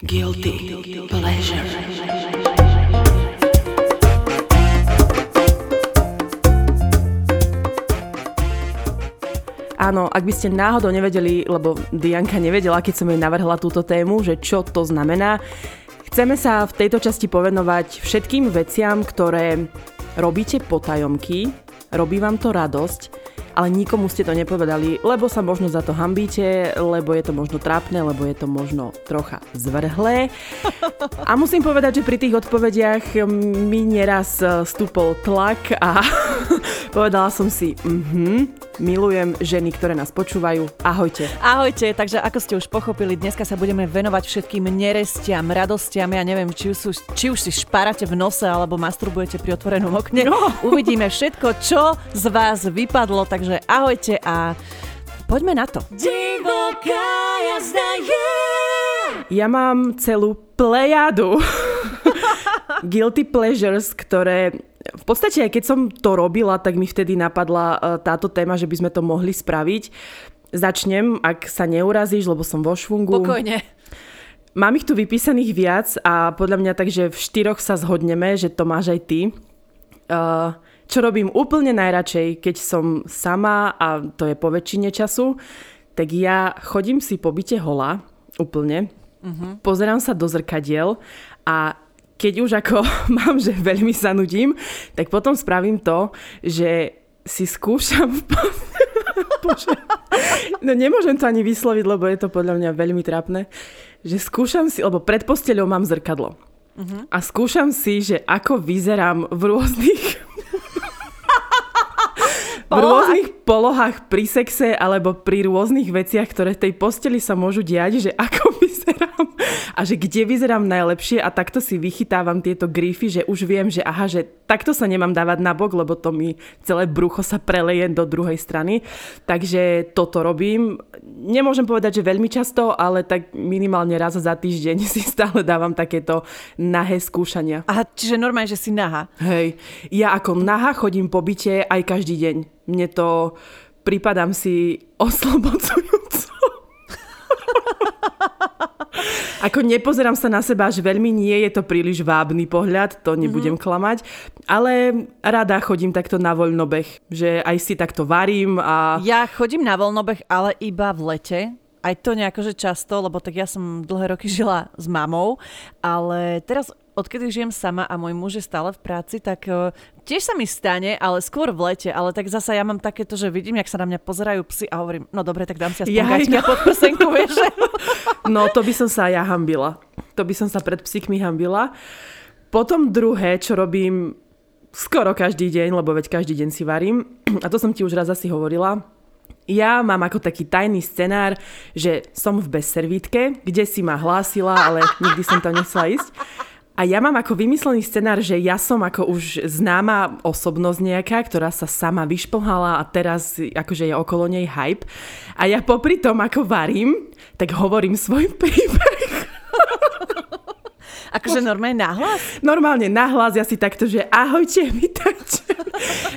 Guilty pleasure. Áno, ak by ste náhodou nevedeli, lebo Dianka nevedela, keď som jej navrhla túto tému, že čo to znamená, chceme sa v tejto časti povenovať všetkým veciam, ktoré robíte potajomky, robí vám to radosť ale nikomu ste to nepovedali, lebo sa možno za to hambíte, lebo je to možno trápne, lebo je to možno trocha zvrhlé. A musím povedať, že pri tých odpovediach mi neraz e, stúpol tlak a povedala som si, mhm, milujem ženy, ktoré nás počúvajú. Ahojte. Ahojte, takže ako ste už pochopili, dneska sa budeme venovať všetkým nerestiam, radostiam. Ja neviem, či už, či už si šparate v nose alebo masturbujete pri otvorenom okne. No. Uvidíme všetko, čo z vás vypadlo, takže ahojte a poďme na to. Divoká jazda je. Ja mám celú plejadu guilty pleasures, ktoré v podstate aj keď som to robila, tak mi vtedy napadla e, táto téma, že by sme to mohli spraviť. Začnem, ak sa neurazíš, lebo som vo švungu. Pokojne. Mám ich tu vypísaných viac a podľa mňa takže v štyroch sa zhodneme, že to máš aj ty. Uh, čo robím úplne najradšej, keď som sama a to je po väčšine času, tak ja chodím si po byte hola úplne, uh-huh. pozerám sa do zrkadiel a keď už ako mám, že veľmi sa nudím, tak potom spravím to, že si skúšam... Bože. No nemôžem to ani vysloviť, lebo je to podľa mňa veľmi trápne. Že skúšam si, lebo pred posteľou mám zrkadlo. Uh-huh. A skúšam si, že ako vyzerám v rôznych v rôznych polohách pri sexe alebo pri rôznych veciach, ktoré v tej posteli sa môžu diať, že ako vyzerám a že kde vyzerám najlepšie a takto si vychytávam tieto grify, že už viem, že aha, že takto sa nemám dávať na bok, lebo to mi celé brucho sa preleje do druhej strany. Takže toto robím. Nemôžem povedať, že veľmi často, ale tak minimálne raz za týždeň si stále dávam taketo nahé skúšania. Aha, čiže normálne, že si naha. Hej, ja ako naha chodím po byte aj každý deň mne to pripadám si oslobodzujúco. Ako nepozerám sa na seba, že veľmi nie je to príliš vábny pohľad, to nebudem mm-hmm. klamať, ale rada chodím takto na voľnobeh, že aj si takto varím a... Ja chodím na voľnobeh, ale iba v lete, aj to nejako, že často, lebo tak ja som dlhé roky žila s mamou, ale teraz odkedy žijem sama a môj muž je stále v práci, tak uh, tiež sa mi stane, ale skôr v lete, ale tak zasa ja mám takéto, že vidím, jak sa na mňa pozerajú psy a hovorím, no dobre, tak dám si aspoň ja, no. pod prsenku, vieš. no to by som sa ja hambila. To by som sa pred psíkmi hambila. Potom druhé, čo robím skoro každý deň, lebo veď každý deň si varím, a to som ti už raz asi hovorila, ja mám ako taký tajný scenár, že som v bezservítke, kde si ma hlásila, ale nikdy som tam nechcela ísť. A ja mám ako vymyslený scenár, že ja som ako už známa osobnosť nejaká, ktorá sa sama vyšplhala a teraz akože je okolo nej hype. A ja popri tom, ako varím, tak hovorím svoj príbeh. Akože normálne nahlas? Normálne nahlas, ja si takto, že ahojte, vítajte.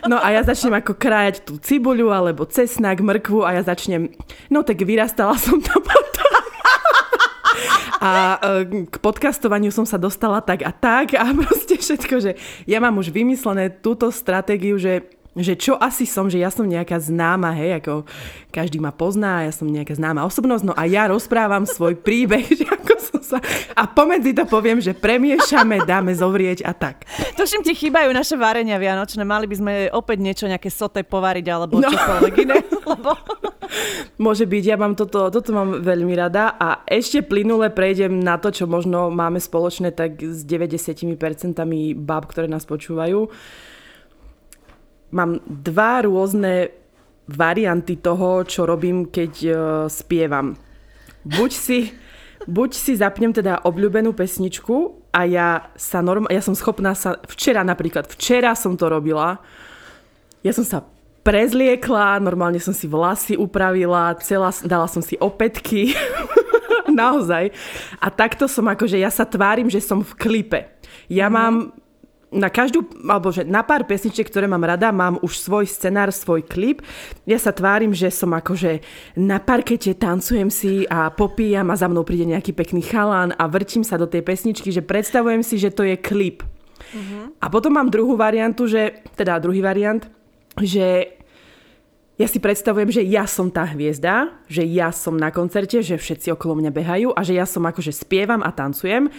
No a ja začnem ako krájať tú cibuľu alebo cesnak, mrkvu a ja začnem, no tak vyrastala som tam a e, k podcastovaniu som sa dostala tak a tak a proste všetko, že ja mám už vymyslené túto stratégiu, že že čo asi som, že ja som nejaká známa, hej, ako každý ma pozná, ja som nejaká známa osobnosť, no a ja rozprávam svoj príbeh, že ako sa... A pomedzi to poviem, že premiešame, dáme zovrieť a tak. Tuším, ti chýbajú naše varenia vianočné, mali by sme opäť niečo, nejaké soté povariť, alebo no. čokoľvek iné, lebo... Môže byť, ja mám toto, toto mám veľmi rada a ešte plynule prejdem na to, čo možno máme spoločné tak s 90% báb, ktoré nás počúvajú. Mám dva rôzne varianty toho, čo robím, keď uh, spievam. Buď si, buď si zapnem teda obľúbenú pesničku a ja sa norm- ja som schopná sa, včera napríklad, včera som to robila, ja som sa prezliekla, normálne som si vlasy upravila, celá, dala som si opätky. Naozaj. A takto som akože, ja sa tvárim, že som v klipe. Ja mm. mám na každú, alebo že na pár pesničiek, ktoré mám rada, mám už svoj scenár, svoj klip. Ja sa tvárim, že som akože na parkete, tancujem si a popíjam a za mnou príde nejaký pekný chalán a vrtím sa do tej pesničky, že predstavujem si, že to je klip. Uh-huh. A potom mám druhú variantu, že, teda druhý variant, že ja si predstavujem, že ja som tá hviezda, že ja som na koncerte, že všetci okolo mňa behajú a že ja som akože spievam a tancujem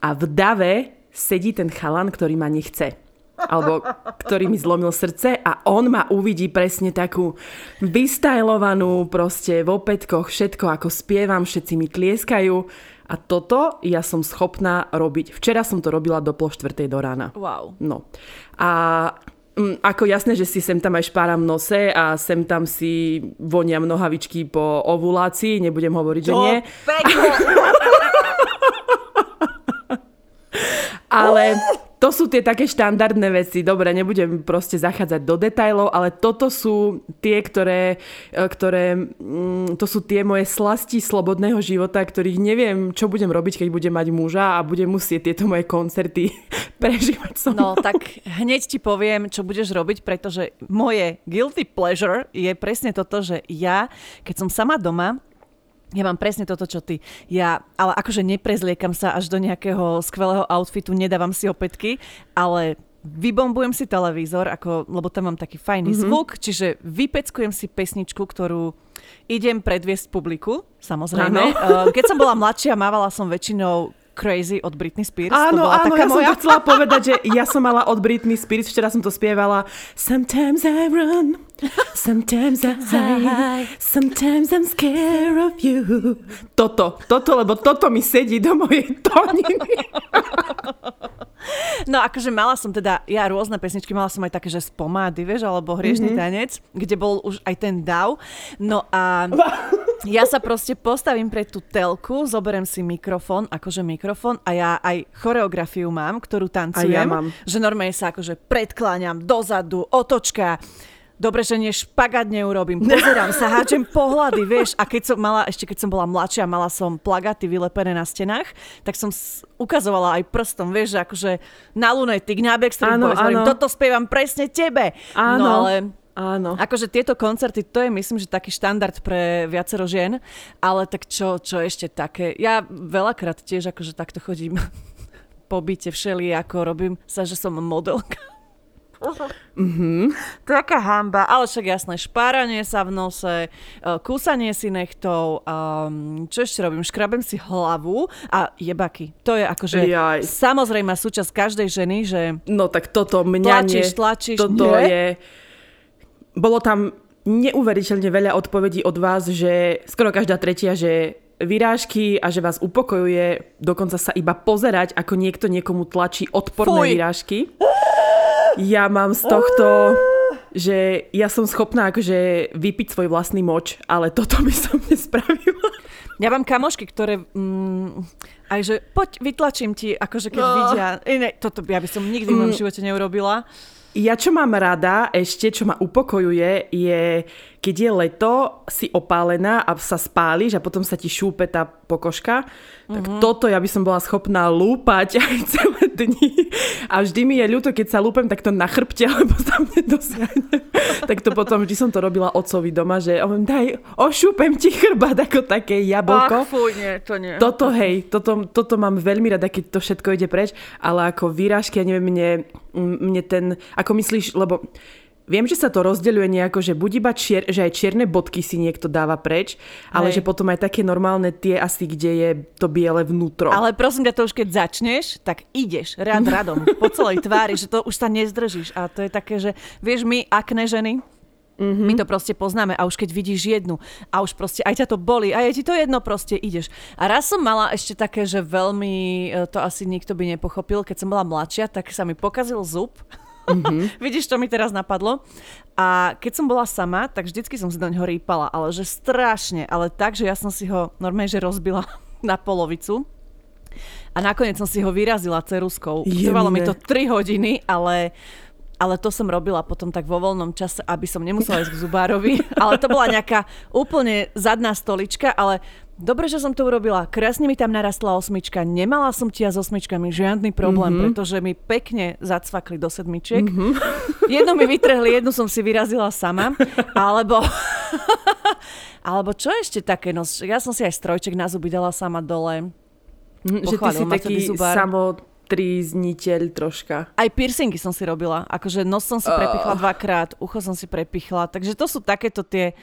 a v dave sedí ten chalan, ktorý ma nechce alebo ktorý mi zlomil srdce a on ma uvidí presne takú vystajlovanú proste v opätkoch všetko, ako spievam, všetci mi tlieskajú a toto ja som schopná robiť. Včera som to robila do pol štvrtej do rána. Wow. No. A Mm, ako jasné, že si sem tam aj špáram nose a sem tam si vonia nohavičky po ovulácii, nebudem hovoriť, že nie. Ale to sú tie také štandardné veci. Dobre, nebudem proste zachádzať do detajlov, ale toto sú tie, ktoré, e, ktoré mm, to sú tie moje slasti slobodného života, ktorých neviem, čo budem robiť, keď budem mať muža a budem musieť tieto moje koncerty prežívať som. No, tak hneď ti poviem, čo budeš robiť, pretože moje guilty pleasure je presne toto, že ja, keď som sama doma, ja mám presne toto, čo ty. Ja, ale akože neprezliekam sa až do nejakého skvelého outfitu, nedávam si opätky, ale vybombujem si televízor, ako, lebo tam mám taký fajný mm-hmm. zvuk, čiže vypeckujem si pesničku, ktorú idem predviesť publiku, samozrejme. Ano. Keď som bola mladšia, mávala som väčšinou Crazy od Britney Spears. Áno, áno, ja moja... som to chcela povedať, že ja som mala od Britney Spears, včera som to spievala Sometimes I run, sometimes I hide, sometimes I'm scared of you. Toto, toto, lebo toto mi sedí do mojej tóniny. No akože mala som teda, ja rôzne pesničky, mala som aj také, že z pomády, vieš, alebo hriešný mm-hmm. tanec, kde bol už aj ten dav. No a ja sa proste postavím pre tú telku, zoberiem si mikrofón, akože mikrofón a ja aj choreografiu mám, ktorú tancujem. A ja mám. Že normálne sa akože predkláňam dozadu, otočka, dobre, že nie špagát neurobím, pozerám sa, hádžem pohľady, vieš, a keď som mala, ešte keď som bola mladšia, mala som plagáty vylepené na stenách, tak som ukazovala aj prstom, vieš, že akože na Lunatic, na Backstreet áno, Boys, áno. toto spievam presne tebe. Áno. No ale Áno. Akože tieto koncerty, to je myslím, že taký štandard pre viacero žien, ale tak čo, čo ešte také? Ja veľakrát tiež akože takto chodím po byte všeli, ako robím sa, že som modelka. Mm-hmm. To je aká hamba, ale však jasné, špáranie sa v nose, e, kúsanie si nechtov, um, čo ešte robím, škrabem si hlavu a jebaky. To je akože Jaj. samozrejme súčasť každej ženy, že No tak toto mňa tlačíš, nie, tlačíš, toto nie? je... Bolo tam neuveriteľne veľa odpovedí od vás, že skoro každá tretia, že vyrážky a že vás upokojuje dokonca sa iba pozerať, ako niekto niekomu tlačí odporné Fuj. vyrážky ja mám z tohto, že ja som schopná akože vypiť svoj vlastný moč, ale toto by som nespravila. Ja mám kamošky, ktoré... Mm, aj že poď, vytlačím ti, akože keď no. vidia... Ne, toto ja by som nikdy v mojom mm. živote neurobila. Ja čo mám rada ešte, čo ma upokojuje, je keď je leto, si opálená a sa spáliš a potom sa ti šúpe tá pokožka, mm-hmm. tak mhm. toto ja by som bola schopná lúpať aj celé dni. A vždy mi je ľúto, keď sa lúpem takto na chrbte, alebo sa mne dosiahne. tak to potom vždy som to robila ocovi doma, že on daj, ošúpem ti chrbát ako také jablko. Ach, fuj, nie, to nie. Toto, hej, toto, toto mám veľmi rada, keď to všetko ide preč, ale ako výražky, ja neviem, mne, mne ten, ako myslíš, lebo Viem, že sa to rozdeľuje nejako, že buď iba čier, že aj čierne bodky si niekto dáva preč, ale Hej. že potom aj také normálne tie asi, kde je to biele vnútro. Ale prosím ťa, to už keď začneš, tak ideš rád radom po celej tvári, že to už sa nezdržíš. A to je také, že vieš, my akné ženy, Mm-hmm. My to proste poznáme a už keď vidíš jednu a už proste aj ťa to boli a je ti to jedno, proste ideš. A raz som mala ešte také, že veľmi, e, to asi nikto by nepochopil, keď som bola mladšia, tak sa mi pokazil zub Mm-hmm. Vidíš, čo mi teraz napadlo? A keď som bola sama, tak vždycky som si do neho rýpala, ale že strašne, ale tak, že ja som si ho normálne, že rozbila na polovicu. A nakoniec som si ho vyrazila ceruskou. Trvalo mi to 3 hodiny, ale ale to som robila potom tak vo voľnom čase, aby som nemusela ísť k zubárovi. Ale to bola nejaká úplne zadná stolička, ale Dobre, že som to urobila. Krásne mi tam narastla osmička. Nemala som tia s osmičkami žiadny problém, mm-hmm. pretože mi pekne zacvakli do sedmičiek. Mm-hmm. Jednu mi vytrhli, jednu som si vyrazila sama. Alebo... alebo čo ešte také? No, ja som si aj strojček na zuby dala sama dole. Mm, že ty si taký samotrízniteľ troška. Aj piercingy som si robila. Akože nos som si prepichla dvakrát, ucho som si prepichla. Takže to sú takéto tie...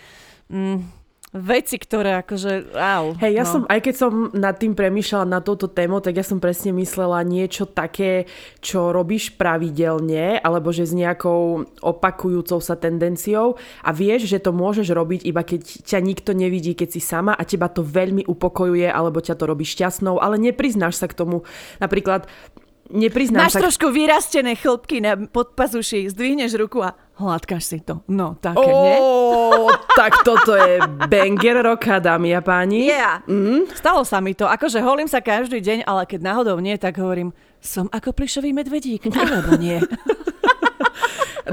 Mm, veci, ktoré akože, au. Hej, ja no. som, aj keď som nad tým premýšľala na touto tému, tak ja som presne myslela niečo také, čo robíš pravidelne, alebo že s nejakou opakujúcou sa tendenciou a vieš, že to môžeš robiť iba keď ťa nikto nevidí, keď si sama a teba to veľmi upokojuje, alebo ťa to robí šťastnou, ale nepriznáš sa k tomu. Napríklad nepriznám Máš sa... trošku vyrastené chlpky na podpazuši, zdvihneš ruku a hladkáš si to. No, také, oh, nie? tak toto je banger roka, dámy a páni. Yeah. Mm. Stalo sa mi to. Akože holím sa každý deň, ale keď náhodou nie, tak hovorím, som ako plišový medvedík, alebo nie.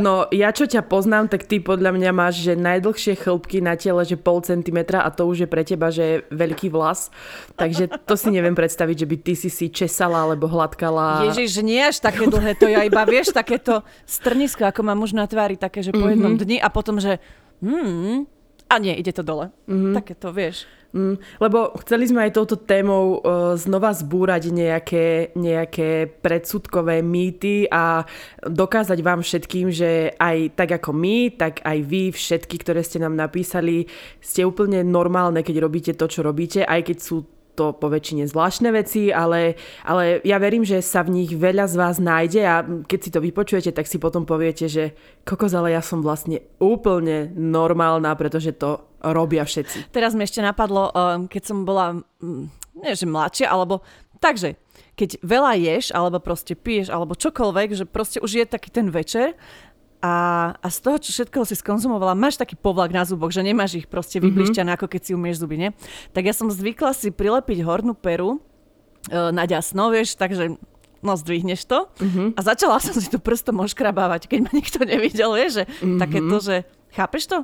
No ja čo ťa poznám, tak ty podľa mňa máš, že najdlhšie chlpky na tele, že pol centimetra a to už je pre teba, že je veľký vlas. Takže to si neviem predstaviť, že by ty si si česala alebo hladkala. Ježiš, nie až také dlhé, to ja iba vieš, takéto strnisko, ako mám muž na tvári, také, že po jednom mm-hmm. dni a potom, že hmm, a nie, ide to dole. Mm-hmm. Také to, vieš. Mm, lebo chceli sme aj touto témou uh, znova zbúrať nejaké, nejaké predsudkové mýty a dokázať vám všetkým, že aj tak ako my, tak aj vy, všetky, ktoré ste nám napísali, ste úplne normálne, keď robíte to, čo robíte, aj keď sú to po väčšine zvláštne veci, ale, ale ja verím, že sa v nich veľa z vás nájde a keď si to vypočujete, tak si potom poviete, že kokos, ale ja som vlastne úplne normálna, pretože to robia všetci. Teraz mi ešte napadlo, um, keď som bola, mm, nie že mladšia, alebo takže, keď veľa ješ, alebo proste piješ, alebo čokoľvek, že proste už je taký ten večer a, a z toho, čo všetko si skonzumovala, máš taký povlak na zuboch, že nemáš ich proste mhm. vyblišťané, mm-hmm. ako keď si umieš zuby, nie? Tak ja som zvykla si prilepiť hornú peru e, na ďasno, vieš, takže no zdvihneš to mm-hmm. a začala som si to prstom oškrabávať, keď ma nikto nevidel, vieš, že mm-hmm. takéto, že chápeš to?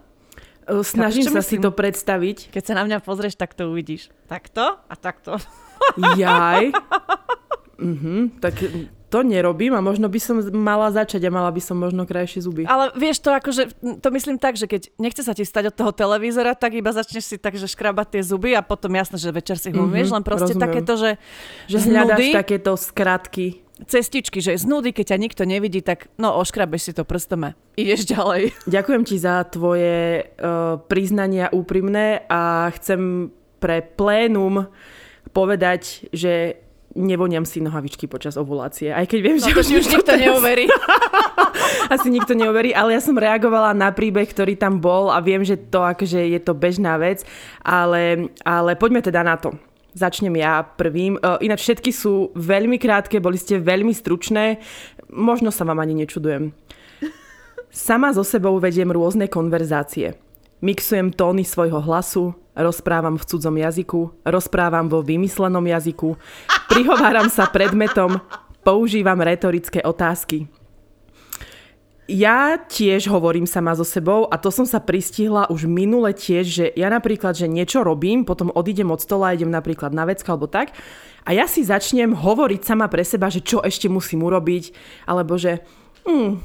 Snažím sa myslím? si to predstaviť. Keď sa na mňa pozrieš, tak to uvidíš. Takto a takto. Jaj. Mhm, tak to nerobím a možno by som mala začať a mala by som možno krajšie zuby. Ale vieš to akože, to myslím tak, že keď nechce sa ti stať od toho televízora, tak iba začneš si tak, že škrabať tie zuby a potom jasné, že večer si ho mm-hmm, len proste rozumiem. takéto, že Že hľadaš takéto skratky. Cestičky, že z nudy, keď ťa nikto nevidí, tak no oškrabeš si to prstom a ideš ďalej. Ďakujem ti za tvoje uh, priznania úprimné a chcem pre plénum povedať, že nevoniam si nohavičky počas ovulácie. Aj keď viem, no, že už, už nikto teraz... neuverí. Asi nikto neuverí, ale ja som reagovala na príbeh, ktorý tam bol a viem, že to akože je to bežná vec, ale, ale poďme teda na to. Začnem ja prvým. Ináč všetky sú veľmi krátke, boli ste veľmi stručné. Možno sa vám ani nečudujem. Sama so sebou vediem rôzne konverzácie. Mixujem tóny svojho hlasu, rozprávam v cudzom jazyku, rozprávam vo vymyslenom jazyku, prihováram sa predmetom, používam retorické otázky. Ja tiež hovorím sama so sebou a to som sa pristihla už minule tiež, že ja napríklad, že niečo robím, potom odídem od stola, idem napríklad na vecko alebo tak a ja si začnem hovoriť sama pre seba, že čo ešte musím urobiť, alebo že hm,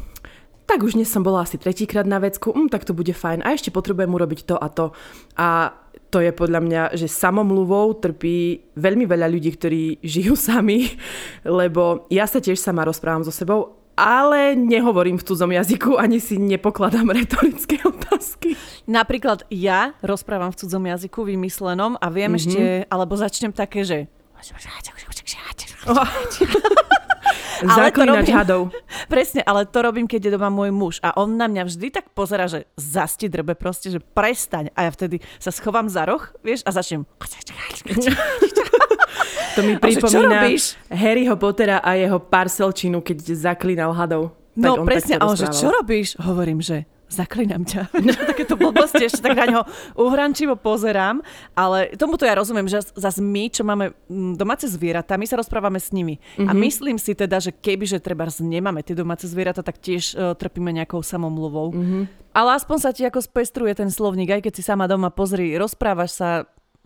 tak už dnes som bola asi tretíkrát na vecku, hm, tak to bude fajn a ešte potrebujem urobiť to a to. A to je podľa mňa, že samomluvou trpí veľmi veľa ľudí, ktorí žijú sami, lebo ja sa tiež sama rozprávam so sebou, ale nehovorím v cudzom jazyku, ani si nepokladám retorické otázky. Napríklad ja rozprávam v cudzom jazyku vymyslenom a viem mm-hmm. ešte, alebo začnem také, že... Oh. Hadov. Presne, ale to robím, keď je doma môj muž. A on na mňa vždy tak pozera, že zasti drbe proste, že prestaň. A ja vtedy sa schovám za roh, vieš, a začnem... To mi pripomína Harryho Pottera a jeho parselčinu, keď zaklínal hadov. No presne, ale že čo robíš? Hovorím, že zaklinám ťa. Takéto blbosti, ešte tak na ňo uhrančivo pozerám, ale tomuto ja rozumiem, že zase my, čo máme mm, domáce zvieratá, my sa rozprávame s nimi. Mm-hmm. A mhm. myslím si teda, že keby, že treba nemáme tie domáce zvieratá, tak tiež uh, trpíme nejakou samomluvou. Mm-hmm. Ale aspoň sa ti ako spestruje ten slovník, aj keď si sama doma pozri, rozprávaš sa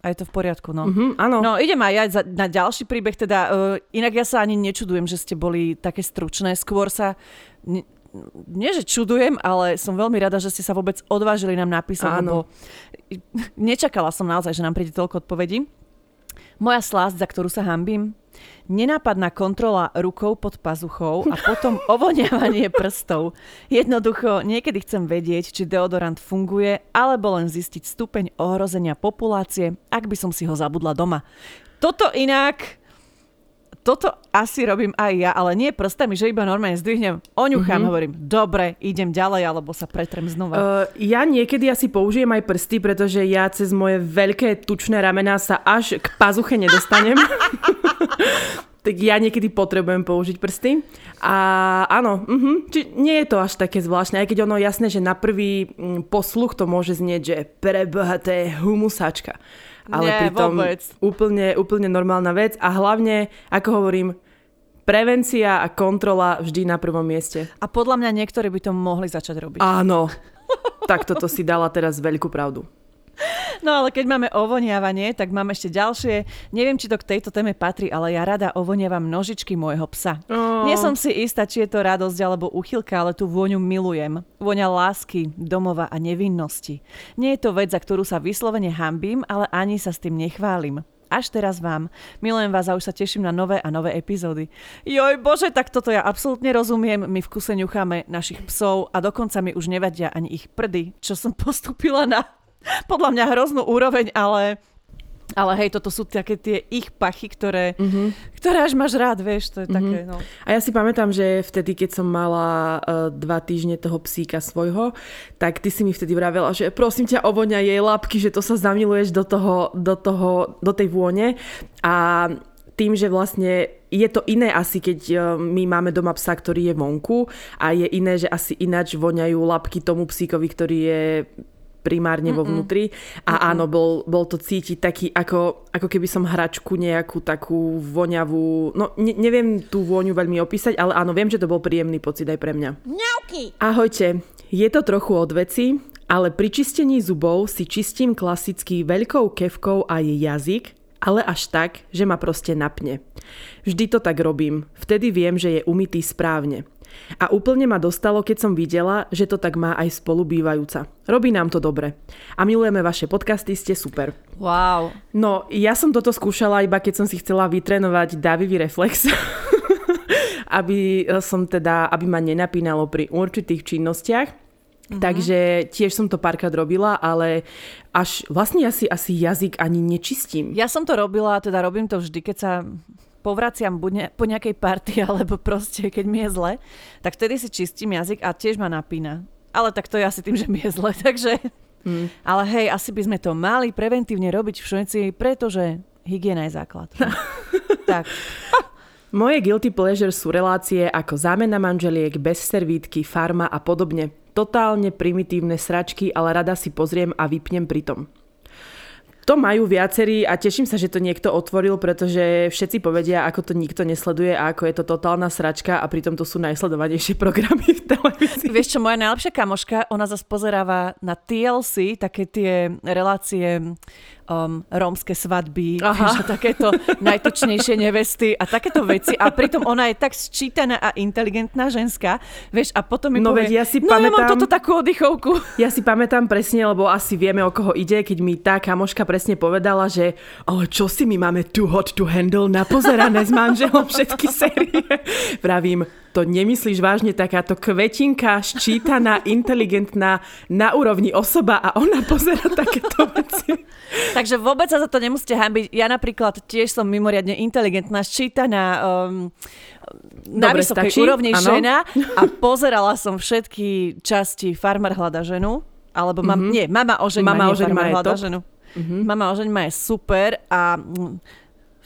a je to v poriadku, no. Mhm, áno. No, idem aj ja za, na ďalší príbeh, teda uh, inak ja sa ani nečudujem, že ste boli také stručné, skôr sa ne, nie, že čudujem, ale som veľmi rada, že ste sa vôbec odvážili nám napísať, Áno. lebo nečakala som naozaj, že nám príde toľko odpovedí. Moja slásť, za ktorú sa hambím, nenápadná kontrola rukou pod pazuchou a potom ovoniavanie prstov. Jednoducho, niekedy chcem vedieť, či deodorant funguje, alebo len zistiť stupeň ohrozenia populácie, ak by som si ho zabudla doma. Toto inak toto asi robím aj ja, ale nie prstami, že iba normálne zdvihnem, oňuchám, mm-hmm. hovorím, dobre, idem ďalej, alebo sa pretrem znova. Uh, ja niekedy asi použijem aj prsty, pretože ja cez moje veľké tučné ramená sa až k pazuche nedostanem. tak ja niekedy potrebujem použiť prsty. A áno, uh-huh, či nie je to až také zvláštne, aj keď ono jasné, že na prvý mm, posluch to môže znieť, že preboha, to je humusačka. Ale Nie, pritom vôbec. úplne, úplne normálna vec a hlavne, ako hovorím, prevencia a kontrola vždy na prvom mieste. A podľa mňa niektorí by to mohli začať robiť. Áno, tak toto si dala teraz veľkú pravdu. No ale keď máme ovoniavanie, tak mám ešte ďalšie. Neviem, či to k tejto téme patrí, ale ja rada ovoniavam nožičky môjho psa. Oh. Nie som si istá, či je to radosť alebo uchylka, ale tú vôňu milujem. Vôňa lásky, domova a nevinnosti. Nie je to vec, za ktorú sa vyslovene hambím, ale ani sa s tým nechválim. Až teraz vám. Milujem vás a už sa teším na nové a nové epizódy. Joj bože, tak toto ja absolútne rozumiem. My v kuse ňucháme našich psov a dokonca mi už nevadia ani ich prdy, čo som postupila na podľa mňa hroznú úroveň, ale ale hej, toto sú také tie ich pachy, ktoré, mm-hmm. ktoré až máš rád, vieš, to je mm-hmm. také, no. A ja si pamätám, že vtedy, keď som mala uh, dva týždne toho psíka svojho, tak ty si mi vtedy vravela, že prosím ťa, ovoňa jej labky, že to sa zamiluješ do toho, do toho, do tej vône. A tým, že vlastne je to iné asi, keď uh, my máme doma psa, ktorý je vonku a je iné, že asi ináč voňajú labky tomu psíkovi, ktorý je primárne vo vnútri. A Mm-mm. áno, bol, bol to cítiť taký, ako, ako keby som hračku nejakú takú voňavú, no ne, neviem tú vôňu veľmi opísať, ale áno, viem, že to bol príjemný pocit aj pre mňa. Mňauky! Ahojte, je to trochu od veci, ale pri čistení zubov si čistím klasicky veľkou kevkou aj jazyk, ale až tak, že ma proste napne. Vždy to tak robím, vtedy viem, že je umytý správne. A úplne ma dostalo, keď som videla, že to tak má aj spolubývajúca. Robí nám to dobre. A milujeme vaše podcasty, ste super. Wow. No, ja som toto skúšala iba keď som si chcela vytrénovať davivý reflex. aby som teda, aby ma nenapínalo pri určitých činnostiach. Mm-hmm. Takže tiež som to párkrát robila, ale až vlastne ja si asi jazyk ani nečistím. Ja som to robila, teda robím to vždy, keď sa povraciam buď ne, po nejakej party, alebo proste keď mi je zle, tak vtedy si čistím jazyk a tiež ma napína. Ale tak to je asi tým, že mi je zle, takže... Mm. Ale hej, asi by sme to mali preventívne robiť všetci, pretože hygiena je základ. tak. Moje guilty pleasure sú relácie ako zámena manželiek, bez servítky, farma a podobne. Totálne primitívne sračky, ale rada si pozriem a vypnem pritom. To majú viacerí a teším sa, že to niekto otvoril, pretože všetci povedia, ako to nikto nesleduje a ako je to totálna sračka a pritom to sú najsledovanejšie programy v televízii. Vieš čo, moja najlepšia kamoška, ona zase pozeráva na TLC, také tie relácie um, rómske svadby, vieš, a takéto najtučnejšie nevesty a takéto veci. A pritom ona je tak sčítaná a inteligentná ženská, vieš, a potom mi No povie, ja si no ja mám pamätám- toto takú oddychovku. Ja si pamätám presne, lebo asi vieme, o koho ide, keď mi tá kamoška presne povedala, že ale čo si my máme too hot to handle napozerané s manželom všetky série. Vravím, to nemyslíš vážne takáto kvetinka, ščítaná, inteligentná, na úrovni osoba a ona pozera takéto veci. Takže vôbec sa za to nemusíte hambiť. Ja napríklad tiež som mimoriadne inteligentná, sčítaná, um, na Dobre, vysokej stačí, úrovni áno. žena a pozerala som všetky časti Farmer hľada ženu, alebo mam, mm-hmm. nie, Mama ožeň. Mama ožeň ma hľada top. ženu. Mm-hmm. Mama ožeň ma je super a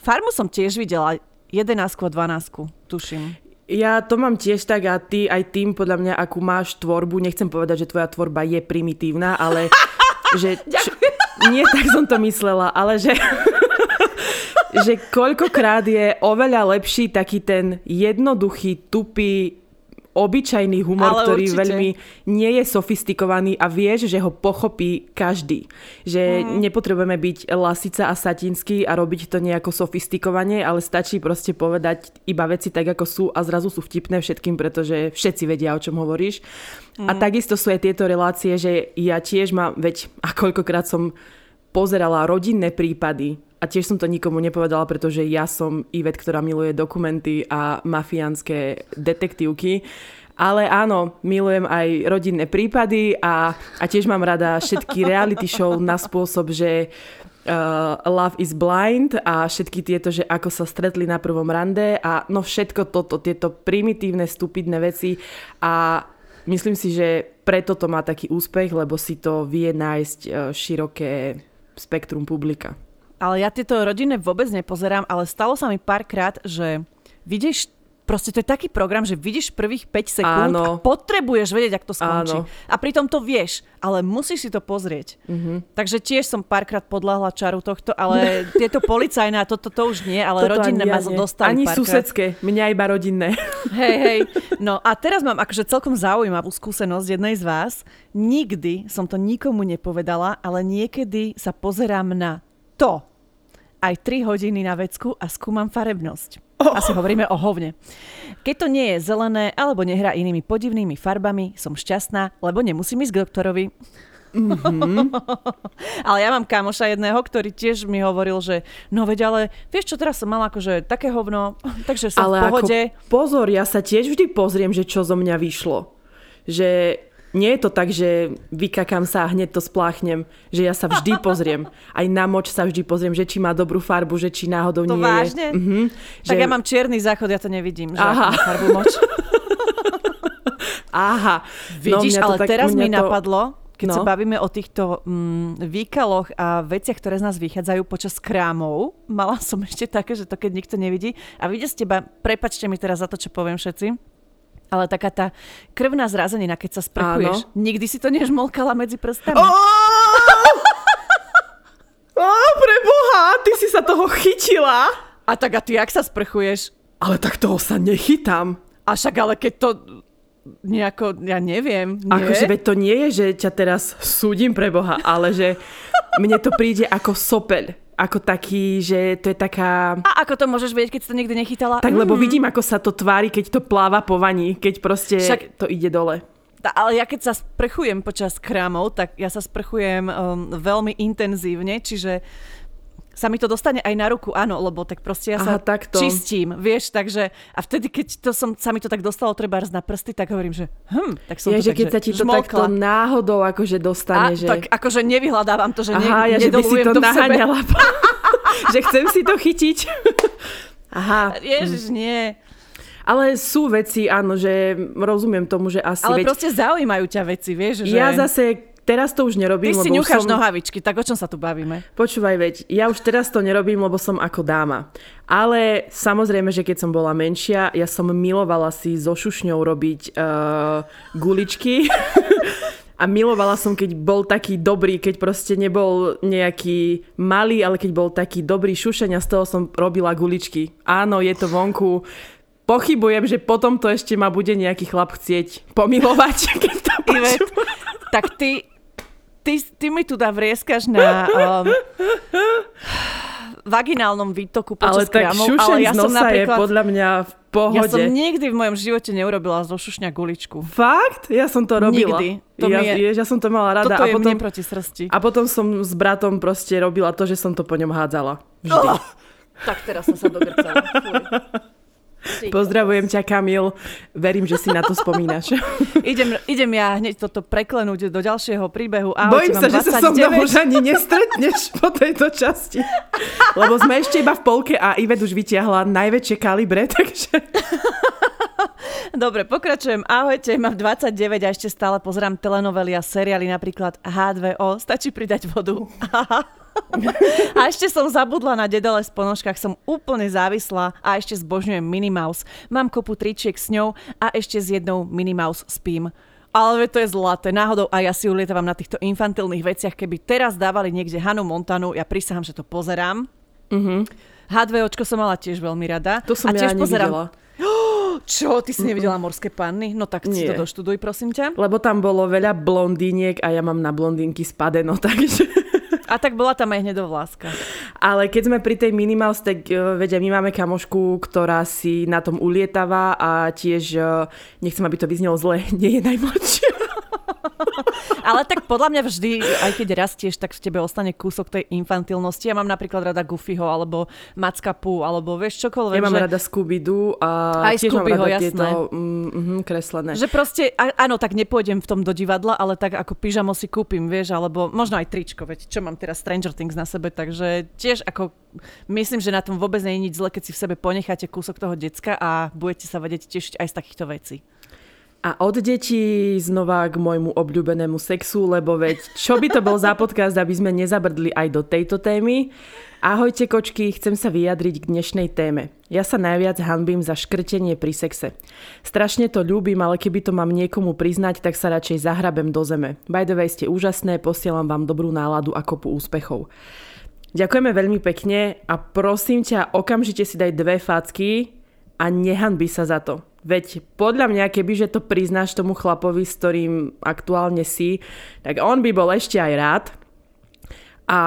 Farmu som tiež videla 11 a 12, tuším. Ja to mám tiež tak a ty aj tým, podľa mňa, akú máš tvorbu, nechcem povedať, že tvoja tvorba je primitívna, ale že... Čo, nie tak som to myslela, ale že... že koľkokrát je oveľa lepší taký ten jednoduchý, tupý obyčajný humor, Ale ktorý určite. veľmi nie je sofistikovaný a vieš, že ho pochopí každý. Že Mhm. nepotrebujeme byť lasica a satinský a robiť to nejako sofistikovane, ale stačí proste povedať iba veci tak, ako sú a zrazu sú vtipné všetkým, pretože všetci vedia, o čom hovoríš. Mhm. A takisto sú aj tieto relácie, že ja tiež mám, veď a koľkokrát som pozerala rodinné prípady a tiež som to nikomu nepovedala, pretože ja som Ivet, ktorá miluje dokumenty a mafiánske detektívky. Ale áno, milujem aj rodinné prípady a, a tiež mám rada všetky reality show na spôsob, že uh, Love is Blind a všetky tieto, že ako sa stretli na prvom rande a no všetko toto, tieto primitívne, stupidné veci a myslím si, že preto to má taký úspech, lebo si to vie nájsť uh, široké spektrum publika. Ale ja tieto rodinné vôbec nepozerám, ale stalo sa mi párkrát, že vidíš Proste to je taký program, že vidíš prvých 5 sekúnd Áno. a potrebuješ vedieť, ak to skončí. Áno. A pritom to vieš, ale musíš si to pozrieť. Mhm. Takže tiež som párkrát podľahla čaru tohto, ale tieto policajné a toto to už nie, ale Toto rodinné ma nie. dostali Ani párkrát. susedské, mňa iba rodinné. Hej, hej. No a teraz mám akože celkom zaujímavú skúsenosť jednej z vás. Nikdy som to nikomu nepovedala, ale niekedy sa pozerám na to. Aj 3 hodiny na vecku a skúmam farebnosť. Asi hovoríme o hovne. Keď to nie je zelené alebo nehrá inými podivnými farbami, som šťastná, lebo nemusím ísť k doktorovi. ale ja mám kamoša jedného, ktorý tiež mi hovoril, že no veď ale vieš čo, teraz som mala akože také hovno, takže som Ale v pohode. ako pozor, ja sa tiež vždy pozriem, že čo zo mňa vyšlo. Že nie je to tak, že vykakám sa a hneď to spláchnem. Že ja sa vždy pozriem. Aj na moč sa vždy pozriem, že či má dobrú farbu, že či náhodou To nie vážne? je. Mhm, Tak že... ja mám čierny záchod, ja to nevidím. Že Aha. Farbu moč. Aha. Vidíš, mňa to ale tak- teraz mi to- napadlo, keď No. sa bavíme o týchto mm, výkaloch a veciach, ktoré z nás vychádzajú počas krámov. Mala som ešte také, že to keď nikto nevidí. A vidie z teba, prepačte mi teraz za to, čo poviem všetci, ale taká tá krvná zrazenina, keď sa sprchuješ. Nikdy si to nežmolkala medzi prstami. Ó! Ó, preboha, ty si sa toho chytila. A tak a ty, ak sa sprchuješ? Ale tak toho sa nechytám. A však ale keď to nejako, ja neviem, nie? Akože veď to nie je, že ťa teraz súdim pre Boha, ale že mne to príde ako sopeľ. Ako taký, že to je taká... A ako to môžeš vedieť, keď si to nikdy nechytala? Tak lebo vidím, ako sa to tvári, keď to pláva po vani, keď proste Však- to ide dole. Tá, ale ja keď sa sprchujem počas krámov, tak ja sa sprchujem um, veľmi intenzívne, čiže sa mi to dostane aj na ruku, áno, lebo tak proste ja sa Aha, takto. čistím, vieš, takže a vtedy, keď to som, sa mi to tak dostalo treba na prsty, tak hovorím, že hm, tak som Je, to že tak, keď sa ti to takto žmolkla. náhodou akože a, dostane, že... tak akože nevyhľadávam to, že Aha, ne, ja, že by si to to naháňala. že chcem si to chytiť. Aha. Ježiš, nie. Ale sú veci, áno, že rozumiem tomu, že asi... Ale veď proste zaujímajú ťa veci, vieš, že... Ja zase teraz to už Ty nerobím, si lebo už ňucháš som... nohavičky, tak o čom sa tu bavíme? Počúvaj, veď, ja už teraz to nerobím, lebo som ako dáma. Ale samozrejme, že keď som bola menšia, ja som milovala si so šušňou robiť uh, guličky. A milovala som, keď bol taký dobrý, keď proste nebol nejaký malý, ale keď bol taký dobrý šušeň a z toho som robila guličky. Áno, je to vonku. Pochybujem, že potom to ešte ma bude nejaký chlap chcieť pomilovať, keď to Ivet, tak ty, ty, ty mi tu dá vrieskaš na um, vaginálnom výtoku Ale počas tak krámov, šušeň ale ja som nosa je napríklad... podľa mňa v ja pohode. som nikdy v mojom živote neurobila zo šušňa guličku. Fakt? Ja som to robila. Nikdy. To ja, je- ja som to mala rada. Toto a je potom, mne proti srsti. a potom som s bratom proste robila to, že som to po ňom hádzala. Vždy. Oh, tak teraz som sa dogrcala. Ty. Pozdravujem ťa, Kamil. Verím, že si na to spomínaš. Idem, idem ja hneď toto preklenúť do ďalšieho príbehu. Ahojte, Bojím sa, mám že sa so mnou 29. už ani nestretneš po tejto časti. Lebo sme ešte iba v polke a Ivet už vytiahla najväčšie kalibre, takže... Dobre, pokračujem. Ahojte, mám 29 a ešte stále pozerám telenovely a seriály, napríklad H2O. Stačí pridať vodu. a ešte som zabudla na dedele z ponožkách, som úplne závislá a ešte zbožňujem Minnie Mouse. Mám kopu tričiek s ňou a ešte s jednou Minnie Mouse spím. Ale to je zlaté. Náhodou aj ja si ulietávam na týchto infantilných veciach. Keby teraz dávali niekde Hanu Montanu, ja prisahám, že to pozerám. Uh-huh. H2Očko som mala tiež veľmi rada. To som a ja tiež pozerám nevidela. Čo, ty si nevidela morské panny? No tak si Nie. to doštuduj, prosím ťa. Lebo tam bolo veľa blondíniek a ja mám na blondínky spadeno, takže... A tak bola tam aj hnedová láska. Ale keď sme pri tej Minimouse, tak uh, vedia, my máme kamošku, ktorá si na tom ulietava a tiež, uh, nechcem, aby to vyznelo zle, nie je najmladšia. Ale tak podľa mňa vždy, aj keď rastieš, tak v tebe ostane kúsok tej infantilnosti. Ja mám napríklad rada Goofyho, alebo Mackapu, alebo vieš čokoľvek. Ja mám že... rada Scooby-Doo a Aj tiež mám rada jasné. tieto mm, mm, kreslené. Že proste, áno, tak nepôjdem v tom do divadla, ale tak ako pyžamo si kúpim, vieš, alebo možno aj tričko, veď čo mám teraz Stranger Things na sebe, takže tiež ako myslím, že na tom vôbec nie je nič zle, keď si v sebe ponecháte kúsok toho decka a budete sa vedieť tešiť aj z takýchto vecí. A od detí znova k môjmu obľúbenému sexu, lebo veď čo by to bol za podcast, aby sme nezabrdli aj do tejto témy. Ahojte kočky, chcem sa vyjadriť k dnešnej téme. Ja sa najviac hanbím za škrtenie pri sexe. Strašne to ľúbim, ale keby to mám niekomu priznať, tak sa radšej zahrabem do zeme. By the way, ste úžasné, posielam vám dobrú náladu a kopu úspechov. Ďakujeme veľmi pekne a prosím ťa, okamžite si daj dve facky a nehanbi sa za to. Veď podľa mňa, kebyže to priznáš tomu chlapovi, s ktorým aktuálne si, tak on by bol ešte aj rád. A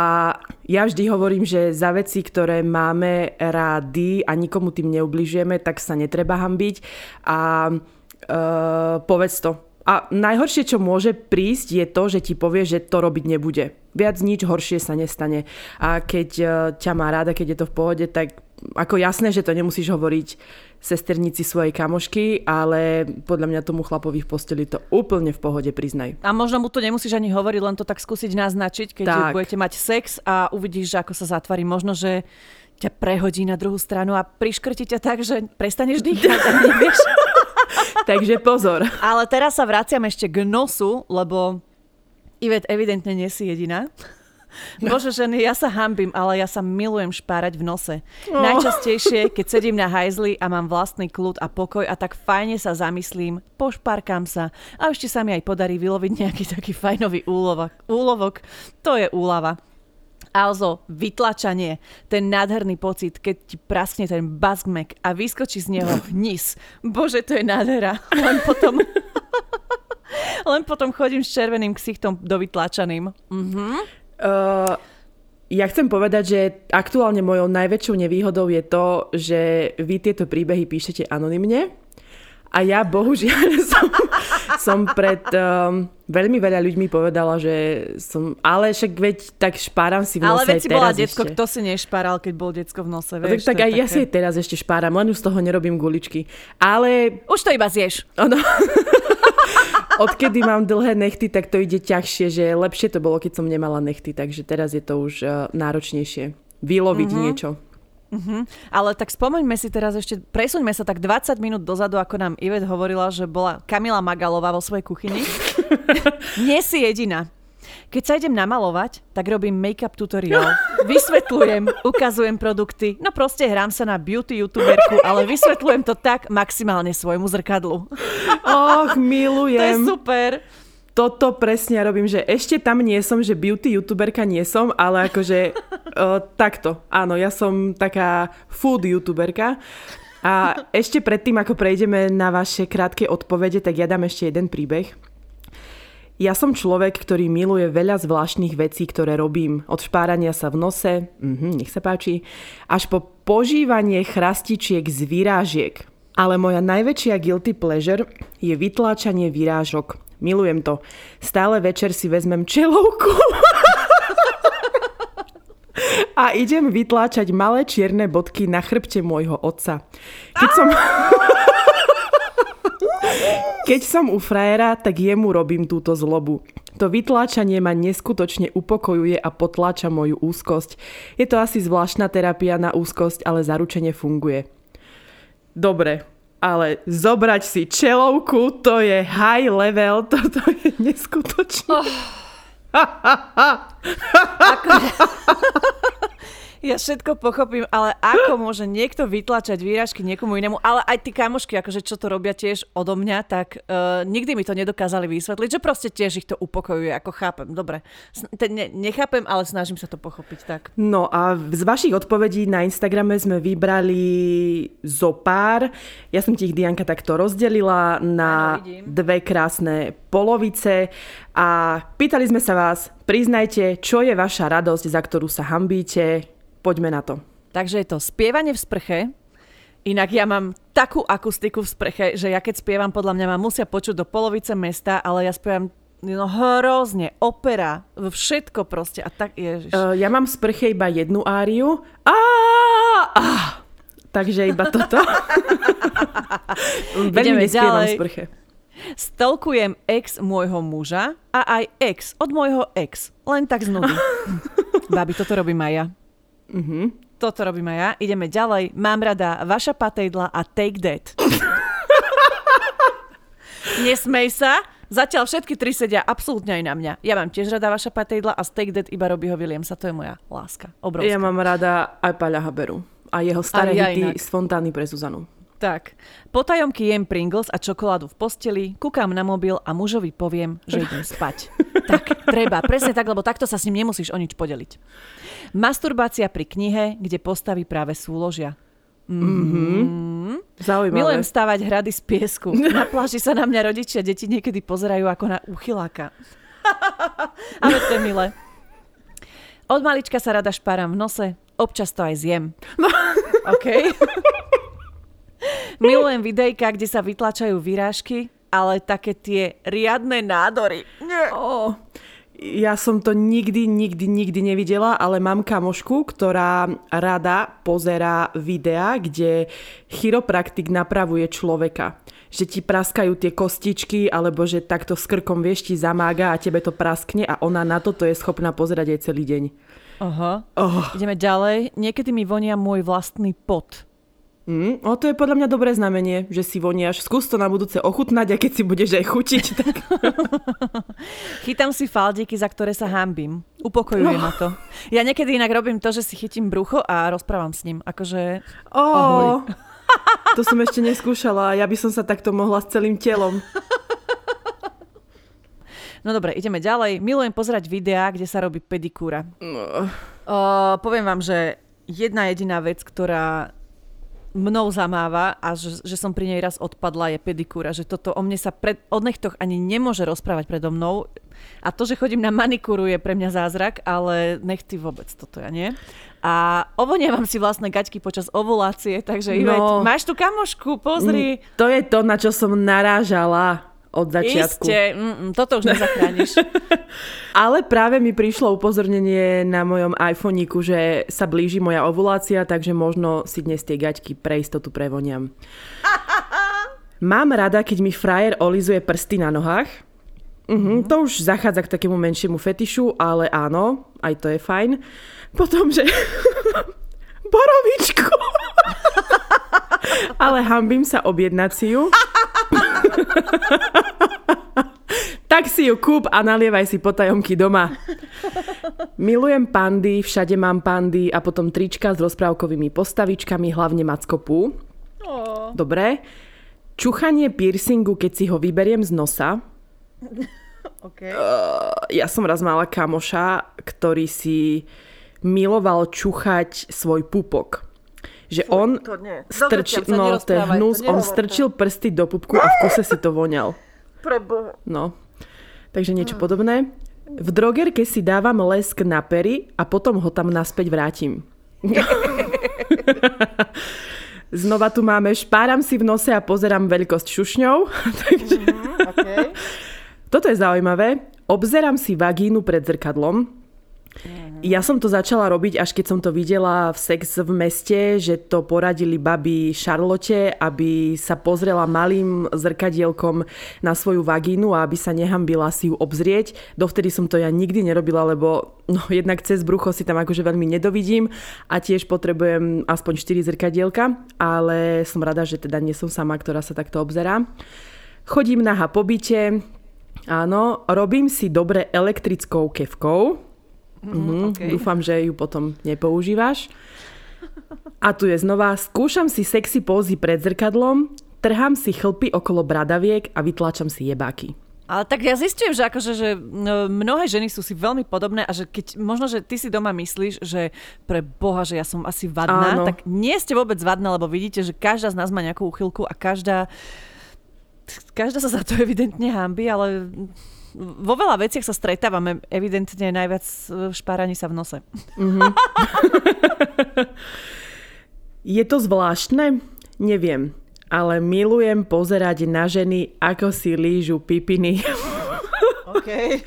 ja vždy hovorím, že za veci, ktoré máme rádi a nikomu tým neubližujeme, tak sa netreba hambiť a uh, povedz to. A najhoršie, čo môže prísť, je to, že ti povie, že to robiť nebude. Viac nič horšie sa nestane. A keď uh, ťa má rada, keď je to v pohode, tak ako jasné, že to nemusíš hovoriť sesternici svojej kamošky, ale podľa mňa tomu chlapovi v posteli to úplne v pohode priznaj. A možno mu to nemusíš ani hovoriť, len to tak skúsiť naznačiť, keď Tak. budete mať sex a uvidíš, že ako sa zatvarí. Možno, že ťa prehodí na druhú stranu a priškrti ťa tak, že prestaneš dýchať a nevieš. Takže pozor. Ale teraz sa vraciam ešte k nosu, lebo Ivet evidentne nie si jediná. Bože ženy, ja sa hambím, ale ja sa milujem špárať v nose. Oh. Najčastejšie, keď sedím na hajzli a mám vlastný kľud a pokoj a tak fajne sa zamyslím, pošpárkam sa a ešte sa mi aj podarí vyloviť nejaký taký fajnový úlovok. úlovok. To je úlava. Also, vytlačanie, ten nádherný pocit, keď ti praskne ten baskmek a vyskočí z neho hnis. Bože, to je nádhera. Len potom... Len potom chodím s červeným ksichtom do vytlačaným. Mhm. Uh, ja chcem povedať, že aktuálne mojou najväčšou nevýhodou je to, že vy tieto príbehy píšete anonymne a ja bohužiaľ som, som pred um, veľmi veľa ľuďmi povedala, že som, ale však veď tak špáram si v Ale nose veď aj si bola decko, ešte. kto si nešparal, keď bol decko v nose, tak, vieš? tak je aj ja si také- aj teraz ešte špáram, len už z toho nerobím guličky. Ale Už to iba zješ. ono, odkedy mám dlhé nechty, tak to ide ťažšie, že lepšie to bolo, keď som nemala nechty, takže teraz je to už uh, náročnejšie. Vyloviť Mhm. mm-hmm. niečo. Ale tak spomeňme si teraz ešte, presuňme sa tak 20 minút dozadu, ako nám Ivet hovorila, že bola Kamila Magalová vo svojej kuchyni. Nie si jediná. Keď sa idem namalovať, tak robím make-up tutorial. Vysvetľujem, ukazujem produkty. No proste hrám sa na beauty youtuberku, ale vysvetľujem to tak maximálne svojmu zrkadlu. Och, To je milujem. super. Toto presne robím, že ešte tam nie som, že beauty youtuberka nie som, ale akože uh, takto. Áno, ja som taká food youtuberka. A ešte predtým, ako prejdeme na vaše krátke odpovede, tak ja dám ešte jeden príbeh. Ja som človek, ktorý miluje veľa zvláštnych vecí, ktoré robím. Od špárania sa v nose, mhm, nech sa páči, až po požívanie chrastičiek z výrážiek. Ale moja najväčšia guilty pleasure je vytláčanie výrážok. Milujem to. Stále večer si vezmem čelovku a idem vytláčať malé čierne bodky na chrbte môjho otca. Keď som... Keď som u frajera, tak jemu robím túto zlobu. To vytláčanie ma neskutočne upokojuje a potláča moju úzkosť. Je to asi zvláštna terapia na úzkosť, ale zaručene funguje. Dobre, ale zobrať si čelovku, to je high level, toto je neskutočné. Ja všetko pochopím, ale ako môže niekto vytlačať výražky niekomu inému, ale aj tí kamošky, akože čo to robia tiež odo mňa, tak uh, nikdy mi to nedokázali vysvetliť, že proste tiež ich to upokojuje, ako chápem, dobre. Ne, nechápem, ale snažím sa to pochopiť tak. No a z vašich odpovedí na Instagrame sme vybrali zo pár. Ja som ti ich, Dianka, takto rozdelila na ano, dve krásne polovice a pýtali sme sa vás, priznajte, čo je vaša radosť, za ktorú sa hambíte, Poďme na to. Takže je to spievanie v sprche. Inak ja mám takú akustiku v sprche, že ja keď spievam, podľa mňa ma musia počuť do polovice mesta, ale ja spievam no hrozne, opera, všetko proste a tak, ježiš. Uh, ja mám v sprche iba jednu áriu. Á, á, takže iba toto. Veľmi nespievam v sprche. Stalkujem ex môjho muža a aj ex od môjho ex. Len tak z nudy. Babi, toto robím aj ja. Mm-hmm. Toto robím aj ja. Ideme ďalej. Mám rada vaša patejdla a take that. Nesmej sa. Zatiaľ všetky tri sedia absolútne aj na mňa. Ja mám tiež rada vaša patejdla a Take That iba Robbieho Williamsa. To je moja láska. Obrovská. Ja mám rada aj Paľa Haberu. A jeho staré a ja hity z Fontány pre Zuzanu. Tak. Potajomky jem Pringles a čokoládu v posteli, kúkam na mobil a mužovi poviem, že idem spať. tak, treba. Presne tak, lebo takto sa s ním nemusíš o nič podeliť. Masturbácia pri knihe, kde postavy práve súložia. Mm-hmm. Zaujímavé. Milujem stavať hrady z piesku. Na pláži sa na mňa rodičia deti niekedy pozerajú ako na uchyláka. Ale to je milé. Od malička sa rada špáram v nose, občas to aj zjem. OK. Milujem videjka, kde sa vytlačajú vyrážky, ale také tie riadne nádory. Nie. Oh. Ja som to nikdy, nikdy, nikdy nevidela, ale mám kamošku, ktorá rada pozerá videá, kde chiropraktik napravuje človeka. Že ti praskajú tie kostičky, alebo že takto s krkom vieš ti zamága a tebe to praskne a ona na toto je schopná pozerať aj celý deň. Aha. Oh. Ideme ďalej. Niekedy mi vonia môj vlastný pot. Mm, o, to je podľa mňa dobré znamenie, že si voniaš. Skús to na budúce ochutnať a keď si budeš aj chutiť, tak... Chytám si faldiky, za ktoré sa hambím. Upokojuje no. ma to. Ja niekedy inak robím to, že si chytím brucho a rozprávam s ním. Akože... Oh, to som ešte neskúšala. Ja by som sa takto mohla s celým telom. No dobre, ideme ďalej. Milujem pozerať videá, kde sa robí pedikúra. No. Uh, poviem vám, že jedna jediná vec, ktorá mnou zamáva a že, že som pri nej raz odpadla je pedikúra, že toto o mne sa pred, o nechtoch ani nemôže rozprávať predo mnou a to, že chodím na manikúru je pre mňa zázrak, ale nechty vôbec toto ja nie. A ovoniavam si vlastné gaťky počas ovulácie, takže no, Ivet, máš tu kamošku, pozri. Mm, to je to, na čo som narážala od začiatku. Isté, mm, toto už nezachrániš. Ale práve mi prišlo upozornenie na mojom iPhoneiku, že sa blíži moja ovulácia, takže možno si dnes tie gaťky pre istotu prevoniam. Mám rada, keď mi frajer olizuje prsty na nohách. Mm-hmm. To už zachádza k takému menšiemu fetišu, ale áno, aj to je fajn. Potom, že... Borovičku! ale hambím sa objednať si ju. Tak si ju kúp a nalievaj si potajomky doma. Milujem pandy, všade mám pandy a potom trička s rozprávkovými postavičkami, hlavne mackopu. Oh. Dobre. Čuchanie piercingu, keď si ho vyberiem z nosa. Okay. Uh, ja som raz mala kamoša, ktorý si miloval čuchať svoj pupok že Fuj, on to strčil, no to je hnus, on strčil prsty do pupku a v kuse si to voňal. Preboha. No, takže niečo mm. podobné. V drogerke si dávam lesk na pery a potom ho tam naspäť vrátim. Znova tu máme, špáram si v nose a pozerám veľkosť šušňov. takže... mm, okay. Toto je zaujímavé. Obzerám si vagínu pred zrkadlom Mm-hmm. Ja som to začala robiť, až keď som to videla v Sex v meste, že to poradili babi Charlotte, aby sa pozrela malým zrkadielkom na svoju vagínu a aby sa nehambila si ju obzrieť. Dovtedy som to ja nikdy nerobila, lebo no, jednak cez brucho si tam akože veľmi nedovidím a tiež potrebujem aspoň 4 zrkadielka, ale som rada, že teda nie som sama, ktorá sa takto obzerá. Chodím na po byte, áno, robím si dobre elektrickou kevkou, Mm, okay. Dúfam, že ju potom nepoužívaš. A tu je znova, skúšam si sexy pózy pred zrkadlom, trhám si chlpy okolo bradaviek a vytláčam si jebáky. Ale tak ja zistujem, že akože, že no, mnohé ženy sú si veľmi podobné a že keď možno, že ty si doma myslíš, že pre Boha, že ja som asi vadná, Áno. tak nie ste vôbec vadná, lebo vidíte, že každá z nás má nejakú úchylku a každá každá sa za to evidentne hambi, ale vo veľa veciach sa stretávame evidentne najviac špáraní sa v nose. Mm-hmm. Je to zvláštne? Neviem. Ale milujem pozerať na ženy, ako si lížu pipiny. Okay.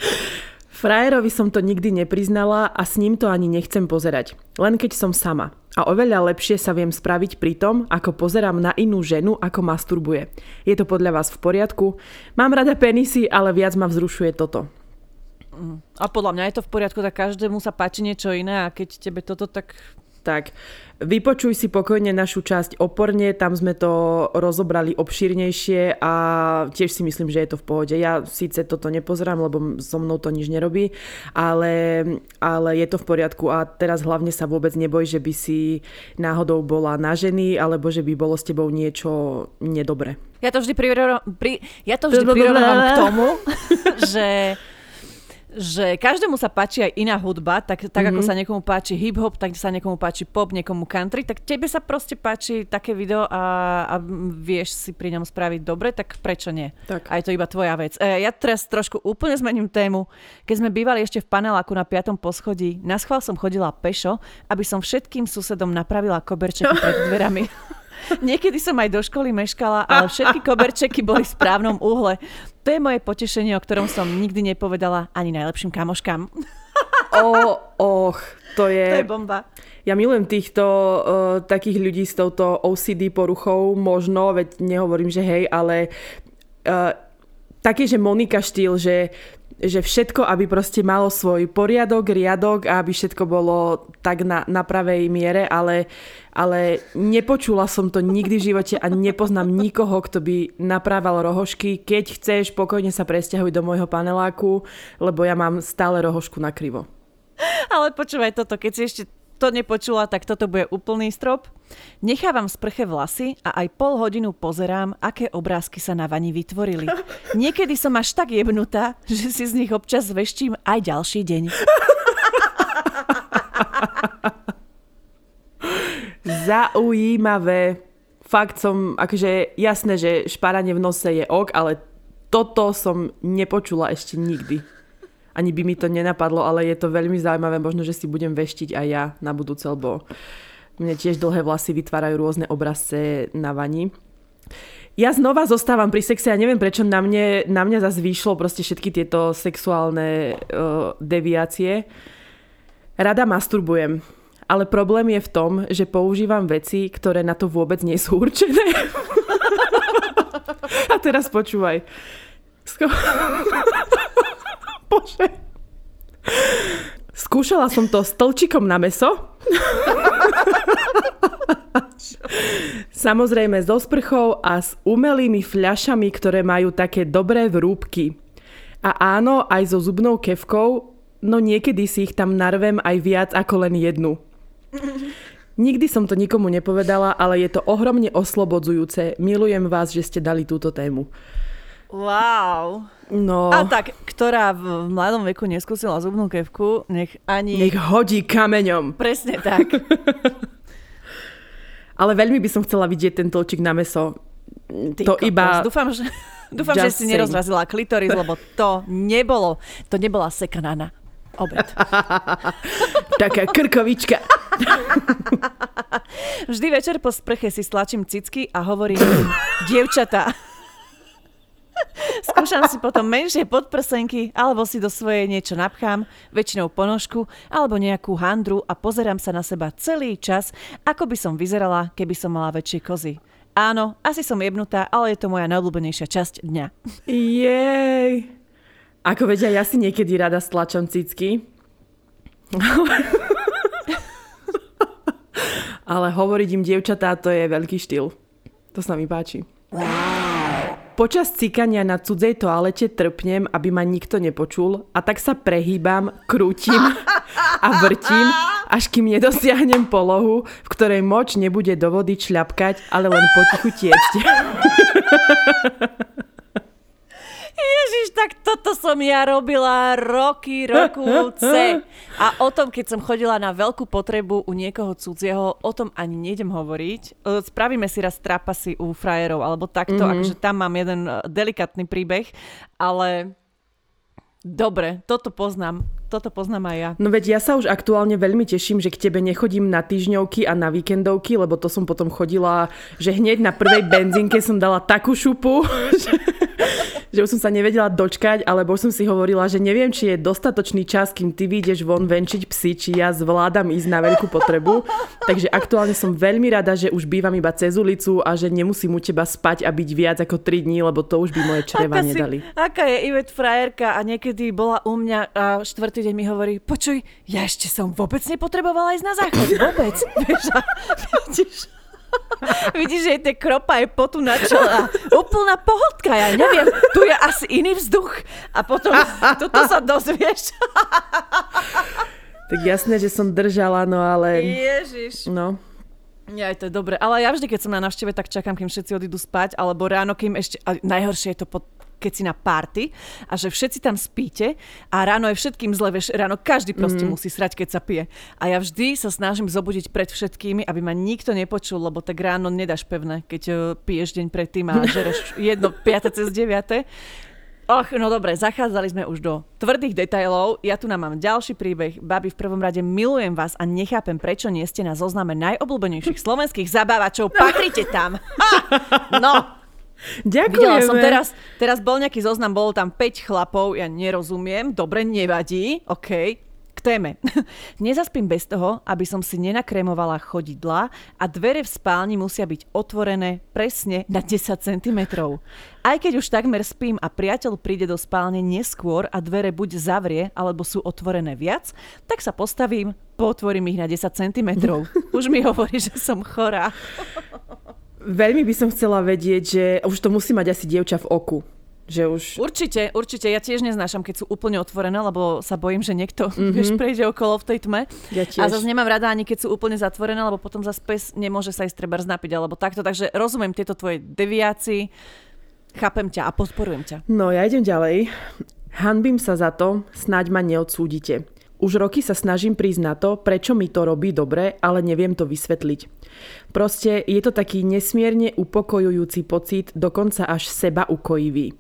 Frajerovi som to nikdy nepriznala a s ním to ani nechcem pozerať. Len keď som sama. A oveľa lepšie sa viem spraviť pri tom, ako pozerám na inú ženu, ako masturbuje. Je to podľa vás v poriadku? Mám rada penisy, ale viac ma vzrušuje toto. A podľa mňa je to v poriadku, tak každému sa páči niečo iné a keď tebe toto tak tak vypočuj si pokojne našu časť oporne, tam sme to rozobrali obšírnejšie a tiež si myslím, že je to v pohode. Ja síce toto nepozerám, lebo so mnou to nič nerobí, ale, ale je to v poriadku a teraz hlavne sa vôbec neboj, že by si náhodou bola na ženy alebo že by bolo s tebou niečo nedobre. Ja to vždy prirovnávam pri, ja to vždy prirovnávam k tomu, že že každému sa páči aj iná hudba, tak, tak mm-hmm. ako mhm. sa niekomu páči hip-hop, tak sa niekomu páči pop, niekomu country, tak tebe sa proste páči také video a, a vieš si pri ňom spraviť dobre, tak prečo nie? Tak. A je to iba tvoja vec. E, ja teraz trošku úplne zmením tému. Keď sme bývali ešte v paneláku na 5. poschodí, na schvál som chodila pešo, aby som všetkým susedom napravila koberčeky pred dverami. Niekedy som aj do školy meškala, ale všetky koberčeky boli v správnom úhle. To je moje potešenie, o ktorom som nikdy nepovedala ani najlepším kamoškám. O, och, to je... To je bomba. Ja milujem týchto uh, takých ľudí s touto OCD poruchou, možno, veď nehovorím, že hej, ale uh, taký, že Monika štýl, že že všetko, aby proste malo svoj poriadok, riadok a aby všetko bolo tak na, na pravej miere, ale, ale nepočula som to nikdy v živote a nepoznám nikoho, kto by naprával rohošky. Keď chceš, pokojne sa presťahuj do môjho paneláku, lebo ja mám stále rohošku na krivo. Ale počúvaj toto, keď si ešte to nepočula, tak toto bude úplný strop. Nechávam sprche vlasy a aj pol hodinu pozerám, aké obrázky sa na vani vytvorili. Niekedy som až tak jebnutá, že si z nich občas veštím aj ďalší deň. Zaujímavé. Fakt som, akože jasné, že šparanie v nose je ok, ale toto som nepočula ešte nikdy ani by mi to nenapadlo, ale je to veľmi zaujímavé, možno, že si budem veštiť aj ja na budúce, lebo mne tiež dlhé vlasy vytvárajú rôzne obrazce na vani. Ja znova zostávam pri sexe a neviem, prečo na, mne, na mňa zase vyšlo proste všetky tieto sexuálne uh, deviácie. Rada masturbujem, ale problém je v tom, že používam veci, ktoré na to vôbec nie sú určené. a teraz počúvaj. Sko- Bože. Skúšala som to s tlčikom na meso. Samozrejme so sprchou a s umelými fľašami, ktoré majú také dobré vrúbky. A áno, aj so zubnou kevkou, no niekedy si ich tam narvem aj viac ako len jednu. Nikdy som to nikomu nepovedala, ale je to ohromne oslobodzujúce. Milujem vás, že ste dali túto tému. Wow. No. A tak, ktorá v mladom veku neskúsila zubnú kevku, nech ani... Nech hodí kameňom. Presne tak. Ale veľmi by som chcela vidieť ten tlčik na meso. Ty to kokos. iba... Dúfam, že, dúfam, že si nerozrazila klitoris, lebo to nebolo, to nebola sekaná na obed. Taká krkovička. Vždy večer po sprche si stlačím cicky a hovorím, dievčatá, Skúšam si potom menšie podprsenky, alebo si do svojej niečo napchám, väčšinou ponožku, alebo nejakú handru a pozerám sa na seba celý čas, ako by som vyzerala, keby som mala väčšie kozy. Áno, asi som jebnutá, ale je to moja najobľúbenejšia časť dňa. Jej. Ako vedia, ja si niekedy rada stlačam cicky. ale hovoriť im dievčatá, to je veľký štýl. To sa mi páči. Počas cikania na cudzej toalete trpnem, aby ma nikto nepočul a tak sa prehýbam, krútim a vrtím, až kým nedosiahnem polohu, v ktorej moč nebude do vody čľapkať, ale len potichu tiecť. Ježiš, tak toto som ja robila roky, rokúce. A o tom, keď som chodila na veľkú potrebu u niekoho cudzieho, o tom ani nejdem hovoriť. E, spravíme si raz trapasy u frajerov, alebo takto, mm-hmm. akože tam mám jeden e, delikatný príbeh, ale dobre, toto poznám. Toto poznám aj ja. No veď ja sa už aktuálne veľmi teším, že k tebe nechodím na týždňovky a na víkendovky, lebo to som potom chodila, že hneď na prvej benzínke som dala takú šupu, že že už som sa nevedela dočkať, alebo už som si hovorila, že neviem, či je dostatočný čas, kým ty vyjdeš von venčiť psy, či ja zvládam ísť na veľkú potrebu. Takže aktuálne som veľmi rada, že už bývam iba cez ulicu a že nemusím u teba spať a byť viac ako 3 dní, lebo to už by moje čreva aká nedali. Si, aká je Ivet frajerka a niekedy bola u mňa a štvrtý deň mi hovorí, počuj, ja ešte som vôbec nepotrebovala ísť na záchod. Vôbec. Vieš, a, vidíš, Vidíš, že tie kropa je potu na čele úplná pohodka, ja neviem, tu je asi iný vzduch a potom toto sa dozvieš. tak jasné, že som držala, no ale... Ježiš. No. Ja, to je dobre. Ale ja vždy, keď som na návšteve, tak čakám, kým všetci odídu spať, alebo ráno, kým ešte... A najhoršie je to po keď si na party a že všetci tam spíte a ráno je všetkým zle, vieš, ráno každý proste mm. musí srať, keď sa pije. A ja vždy sa snažím zobudiť pred všetkými, aby ma nikto nepočul, lebo tak ráno nedáš pevné, keď uh, piješ deň predtým a žereš jedno 5 cez 9. Och, no dobre, zachádzali sme už do tvrdých detailov. Ja tu nám mám ďalší príbeh. Babi, v prvom rade milujem vás a nechápem, prečo nie ste na zozname najobľúbenejších slovenských zabávačov. Patrite tam. Ha! No, Ďakujeme. Videla som teraz, teraz bol nejaký zoznam, bolo tam 5 chlapov, ja nerozumiem, dobre, nevadí, OK. K téme. Nezaspím bez toho, aby som si nenakrémovala chodidla a dvere v spálni musia byť otvorené presne na 10 cm. Aj keď už takmer spím a priateľ príde do spálne neskôr a dvere buď zavrie, alebo sú otvorené viac, tak sa postavím, potvorím ich na 10 cm. Už mi hovorí, že som chorá. Veľmi by som chcela vedieť, že už to musí mať asi dievča v oku. Že už... Určite, určite. Ja tiež neznášam, keď sú úplne otvorené, lebo sa bojím, že niekto mm-hmm. vieš, prejde okolo v tej tme. Ja tiež. A zase nemám rada ani keď sú úplne zatvorené, lebo potom zase pes nemôže sa ísť treba znapiť alebo takto. Takže rozumiem tieto tvoje deviácii, chápem ťa a podporujem ťa. No ja idem ďalej. Hanbím sa za to, snáď ma neodsúdite. Už roky sa snažím prísť na to, prečo mi to robí dobre, ale neviem to vysvetliť. Proste je to taký nesmierne upokojujúci pocit, dokonca až seba ukojivý.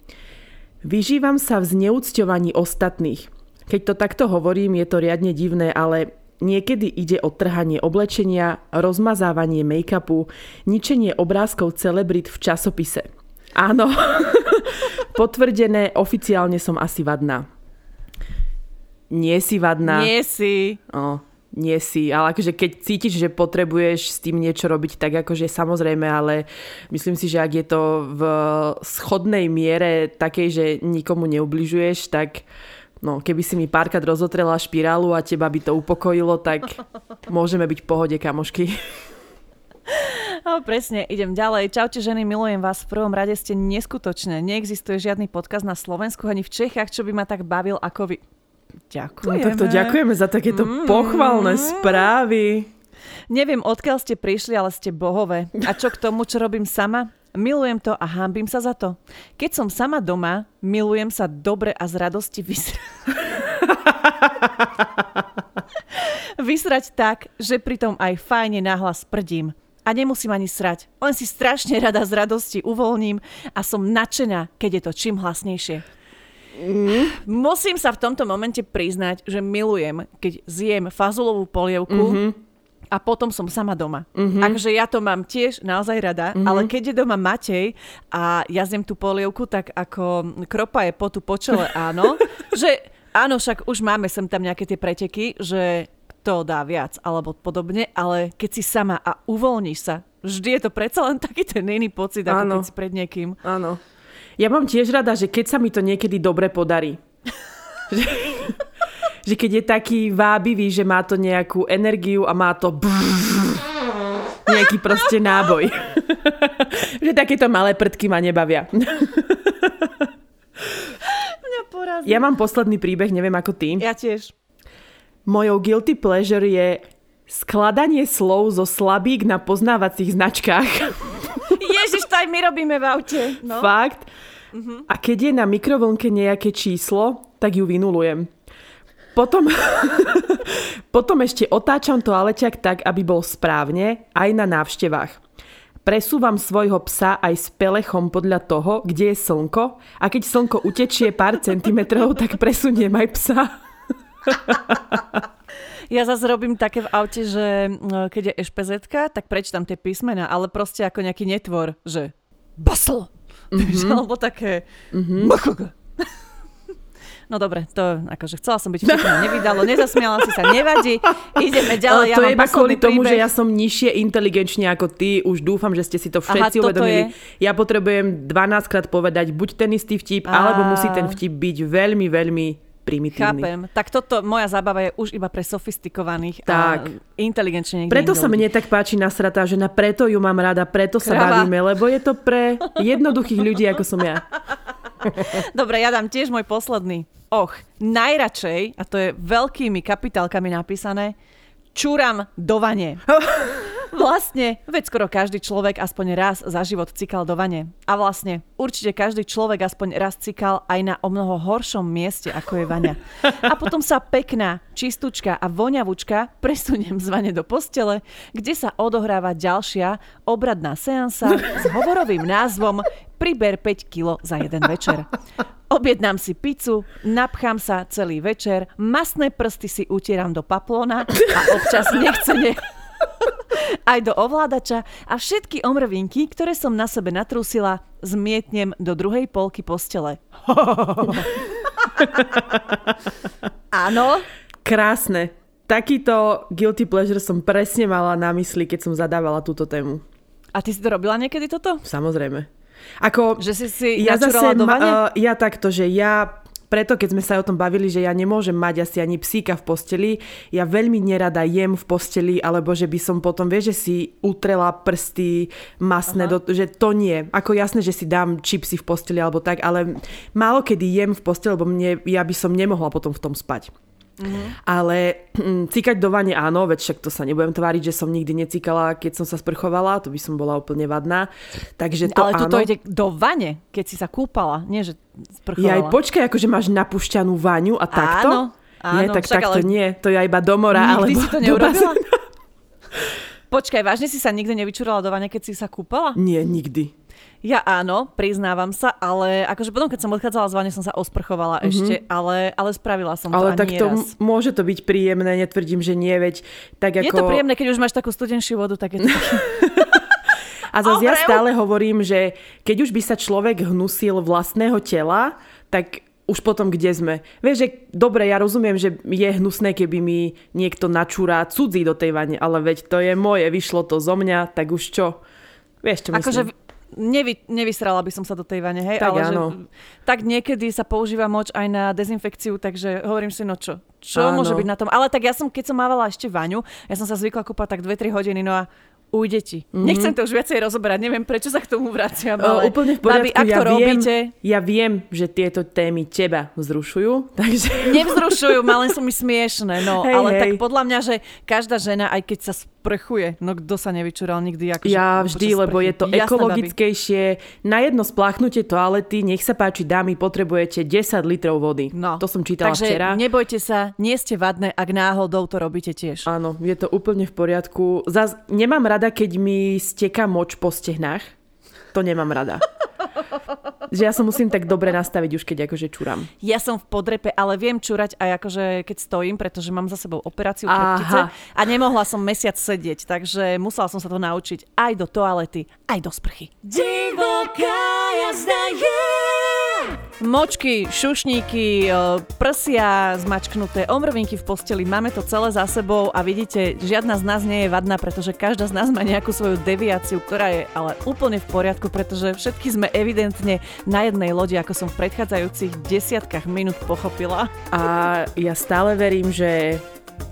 Vyžívam sa v zneúcťovaní ostatných. Keď to takto hovorím, je to riadne divné, ale niekedy ide o trhanie oblečenia, rozmazávanie make-upu, ničenie obrázkov celebrit v časopise. Áno, potvrdené, oficiálne som asi vadná nie si vadná. Nie si. O, nie si, ale akože keď cítiš, že potrebuješ s tým niečo robiť, tak akože samozrejme, ale myslím si, že ak je to v schodnej miere takej, že nikomu neubližuješ, tak no, keby si mi párkrát rozotrela špirálu a teba by to upokojilo, tak môžeme byť v pohode, kamošky. No, presne, idem ďalej. Čaute ženy, milujem vás. V prvom rade ste neskutočné. Neexistuje žiadny podcast na Slovensku ani v Čechách, čo by ma tak bavil ako vy. Ďakujeme. No tak to ďakujeme za takéto mm. pochvalné správy. Neviem, odkiaľ ste prišli, ale ste bohové. A čo k tomu, čo robím sama? Milujem to a hambím sa za to. Keď som sama doma, milujem sa dobre a z radosti vysrať. vysrať tak, že pritom aj fajne nahlas prdím. A nemusím ani srať. Len si strašne rada z radosti uvoľním a som nadšená, keď je to čím hlasnejšie. Mm. Musím sa v tomto momente priznať, že milujem, keď zjem fazulovú polievku mm-hmm. a potom som sama doma. Mm-hmm. Akože ja to mám tiež naozaj rada, mm-hmm. ale keď je doma Matej a ja zjem tú polievku, tak ako kropa je potu po čele, áno. že áno, však už máme sem tam nejaké tie preteky, že to dá viac alebo podobne, ale keď si sama a uvoľníš sa, vždy je to predsa len taký ten iný pocit, ako áno. keď si pred niekým. Áno. Ja mám tiež rada, že keď sa mi to niekedy dobre podarí. že, že keď je taký vábivý, že má to nejakú energiu a má to nejaký proste náboj. že takéto malé prdky ma nebavia. Mňa porazí. Ja mám posledný príbeh, neviem ako ty. Ja tiež. Mojou guilty pleasure je skladanie slov zo slabík na poznávacích značkách. Ježiš, to aj my robíme v aute. No. Fakt. A keď je na mikrovlnke nejaké číslo, tak ju vynulujem. Potom, potom ešte otáčam toaleťak tak, aby bol správne, aj na návštevách. Presúvam svojho psa aj s pelechom podľa toho, kde je slnko a keď slnko utečie pár centimetrov, tak presuniem aj psa. Ja zase robím také v aute, že no, keď je ešpz tak prečítam tie písmena, ale proste ako nejaký netvor, že basl, mm-hmm. alebo také mm-hmm. No dobre, to akože chcela som byť vtipná, nevydalo, nezasmiala si sa, nevadí, ideme ďalej. Ale to ja je iba kvôli tomu, že ja som nižšie inteligenčne ako ty, už dúfam, že ste si to všetci Aha, uvedomili. Je... Ja potrebujem 12 krát povedať buď ten istý vtip, A... alebo musí ten vtip byť veľmi, veľmi primitívny. Chápem. Tak toto, moja zábava je už iba pre sofistikovaných tak. a inteligenčne Preto sa mne tak páči nasratá žena, preto ju mám rada, preto Krava. sa bavíme, lebo je to pre jednoduchých ľudí, ako som ja. Dobre, ja dám tiež môj posledný. Och, najradšej, a to je veľkými kapitálkami napísané, čúram do vane. Vlastne, veď skoro každý človek aspoň raz za život cikal do vane. A vlastne, určite každý človek aspoň raz cikal aj na o mnoho horšom mieste, ako je vaňa. A potom sa pekná, čistúčka a voňavučka presuniem z vane do postele, kde sa odohráva ďalšia obradná seansa s hovorovým názvom Priber 5 kg za jeden večer. Objednám si pizzu, napchám sa celý večer, masné prsty si utieram do paplona a občas nechcene aj do ovládača a všetky omrvinky, ktoré som na sebe natrúsila, zmietnem do druhej polky postele. Áno? Krásne. Takýto guilty pleasure som presne mala na mysli, keď som zadávala túto tému. A ty si to robila niekedy toto? Samozrejme. Ako, že si si ja zase, do uh, ja takto, že ja preto keď sme sa o tom bavili, že ja nemôžem mať asi ani psíka v posteli, ja veľmi nerada jem v posteli, alebo že by som potom, vieš, že si utrela prsty masné, do, že to nie. Ako jasné, že si dám čipsy v posteli alebo tak, ale málo kedy jem v posteli, lebo mne, ja by som nemohla potom v tom spať. Mm-hmm. Ale mm, cíkať do vane áno, veď však to sa nebudem tváriť, že som nikdy necíkala, keď som sa sprchovala, to by som bola úplne vadná. Takže to Ale áno. ide do vane, keď si sa kúpala, nie že sprchovala. Ja aj počkaj, akože máš napušťanú vaňu a takto? Áno, áno. Nie, tak však, takto ale... nie, to je iba do mora. Nikdy alebo si to neurobila? Počkaj, vážne si sa nikdy nevyčurala do vane, keď si sa kúpala? Nie, nikdy. Ja áno, priznávam sa, ale akože potom, keď som odchádzala z vane, som sa osprchovala mm-hmm. ešte, ale, ale spravila som ale to tak to raz. môže to byť príjemné, netvrdím, že nie, veď tak ako... Je to príjemné, keď už máš takú studenšiu vodu, tak je to A zase ja stále hovorím, že keď už by sa človek hnusil vlastného tela, tak už potom kde sme. Vieš, že dobre, ja rozumiem, že je hnusné, keby mi niekto načúra cudzí do tej vane, ale veď to je moje, vyšlo to zo mňa, tak už čo? Vieš, čo akože myslím? nevy, nevysrala by som sa do tej vane, hej, tak ale áno. že, tak niekedy sa používa moč aj na dezinfekciu, takže hovorím si, no čo, čo áno. môže byť na tom. Ale tak ja som, keď som mávala ešte vaňu, ja som sa zvykla kúpať tak 2-3 hodiny, no a ujde ti. Mm-hmm. Nechcem to už viacej rozoberať, neviem prečo sa k tomu vraciam, ale o, úplne v poriadku, babi, ak ja to viem, robíte... Ja viem, že tieto témy teba vzrušujú, takže... Nevzrušujú ma, len sú mi smiešné, no, Hej, ale hej. tak podľa mňa, že každá žena, aj keď sa sprchuje, no kto sa nevyčural nikdy akože Ja vždy, lebo je to. Jasné, ekologickejšie. Na jedno spláchnutie toalety, nech sa páči, dámy, potrebujete 10 litrov vody. No. To som čítala Takže včera. nebojte sa, nie ste vadné, ak náhodou to robíte tiež. Áno, je to úplne v poriadku. Zas, nemám rada, keď mi steká moč po stehnách. To nemám rada. že ja sa musím tak dobre nastaviť už, keď akože čúram. Ja som v podrepe, ale viem čúrať aj akože keď stojím, pretože mám za sebou operáciu chrbtice a nemohla som mesiac sedieť, takže musela som sa to naučiť aj do toalety, aj do sprchy. Divoká! Močky, šušníky, e, prsia zmačknuté, omrvinky v posteli, máme to celé za sebou a vidíte, žiadna z nás nie je vadná, pretože každá z nás má nejakú svoju deviáciu, ktorá je ale úplne v poriadku, pretože všetky sme evidentne na jednej lodi, ako som v predchádzajúcich desiatkách minút pochopila. A ja stále verím, že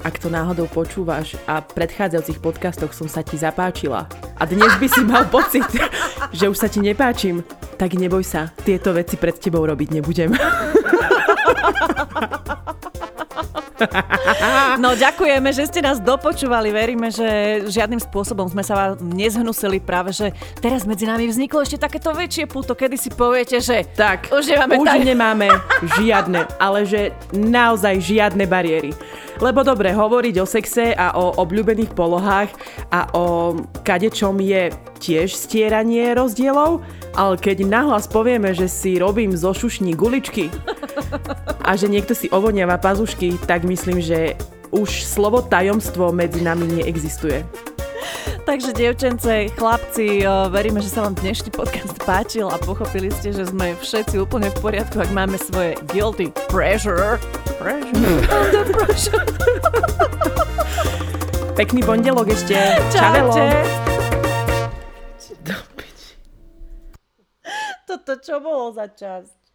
ak to náhodou počúvaš a v predchádzajúcich podcastoch som sa ti zapáčila a dnes by si mal pocit, že už sa ti nepáčim, tak neboj sa, tieto veci pred tebou robiť nebudem. No ďakujeme, že ste nás dopočúvali. Veríme, že žiadnym spôsobom sme sa vám nezhnusili práve, že teraz medzi nami vzniklo ešte takéto väčšie puto, kedy si poviete, že Tak, už nemáme, už tak... nemáme žiadne, ale že naozaj žiadne bariéry. Lebo dobre, hovoriť o sexe a o obľúbených polohách a o kadečom je tiež stieranie rozdielov, ale keď nahlas povieme, že si robím zo šušní guličky a že niekto si ovoniava pazušky, tak myslím, že už slovo tajomstvo medzi nami neexistuje. Takže dievčence, chlapci, o, veríme, že sa vám dnešný podcast páčil a pochopili ste, že sme všetci úplne v poriadku, ak máme svoje guilty pressure. Under pressure. Pekný pondelok ešte. Čaute. Čavelo. Toto čo bolo za časť?